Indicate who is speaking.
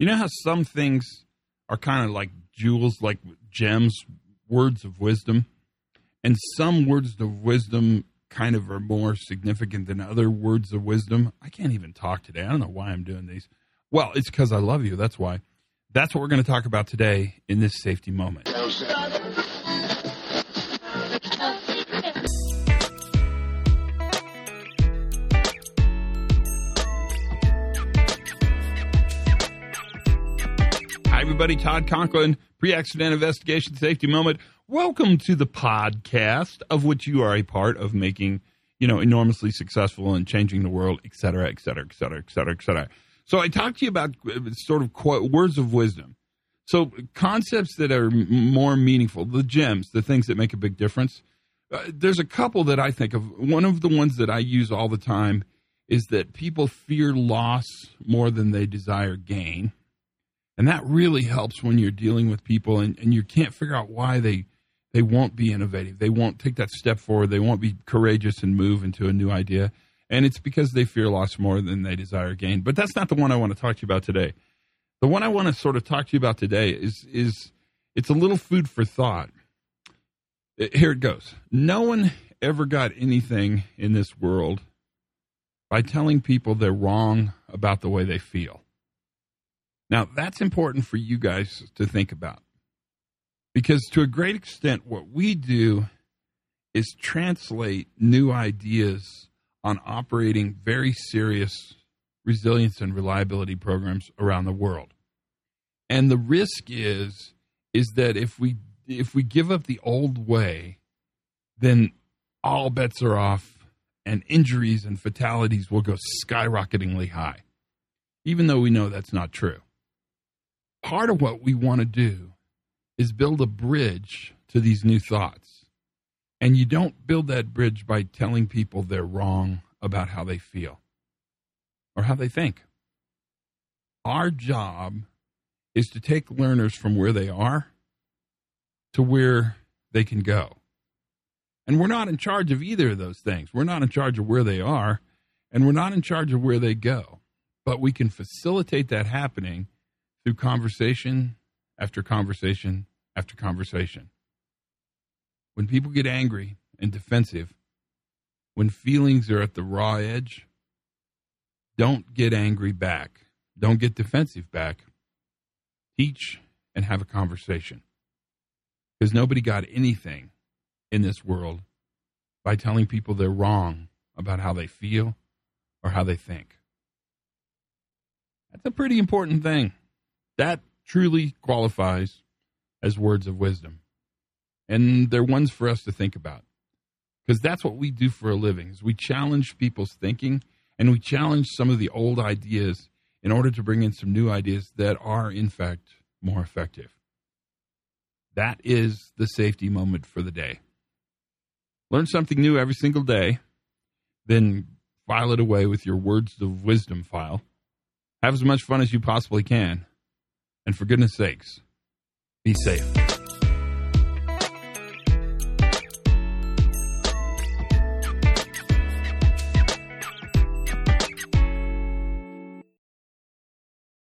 Speaker 1: You know how some things are kind of like jewels, like gems, words of wisdom, and some words of wisdom kind of are more significant than other words of wisdom. I can't even talk today. I don't know why I'm doing these. Well, it's because I love you. That's why. That's what we're going to talk about today in this safety moment. Hi, everybody. Todd Conklin, pre accident investigation safety moment. Welcome to the podcast of which you are a part of making, you know, enormously successful and changing the world, et cetera, et cetera, et cetera, et cetera, et cetera. So I talked to you about uh, sort of words of wisdom. So concepts that are more meaningful, the gems, the things that make a big difference. Uh, there's a couple that I think of. One of the ones that I use all the time is that people fear loss more than they desire gain. And that really helps when you're dealing with people and, and you can't figure out why they they won't be innovative. They won't take that step forward. They won't be courageous and move into a new idea. And it's because they fear loss more than they desire gain. But that's not the one I want to talk to you about today. The one I want to sort of talk to you about today is is it's a little food for thought. Uh, here it goes. No one ever got anything in this world by telling people they're wrong about the way they feel. Now, that's important for you guys to think about. Because to a great extent, what we do is translate new ideas on operating very serious resilience and reliability programs around the world. And the risk is is that if we if we give up the old way, then all bets are off and injuries and fatalities will go skyrocketingly high. Even though we know that's not true. Part of what we want to do is build a bridge to these new thoughts. And you don't build that bridge by telling people they're wrong about how they feel or how they think. Our job is to take learners from where they are to where they can go. And we're not in charge of either of those things. We're not in charge of where they are, and we're not in charge of where they go. But we can facilitate that happening through conversation after conversation after conversation. When people get angry and defensive, when feelings are at the raw edge, don't get angry back. Don't get defensive back. Teach and have a conversation. Because nobody got anything in this world by telling people they're wrong about how they feel or how they think. That's a pretty important thing. That truly qualifies as words of wisdom. And they're ones for us to think about. Because that's what we do for a living is we challenge people's thinking and we challenge some of the old ideas in order to bring in some new ideas that are in fact more effective. That is the safety moment for the day. Learn something new every single day, then file it away with your words of wisdom file. Have as much fun as you possibly can. And for goodness sakes, be safe.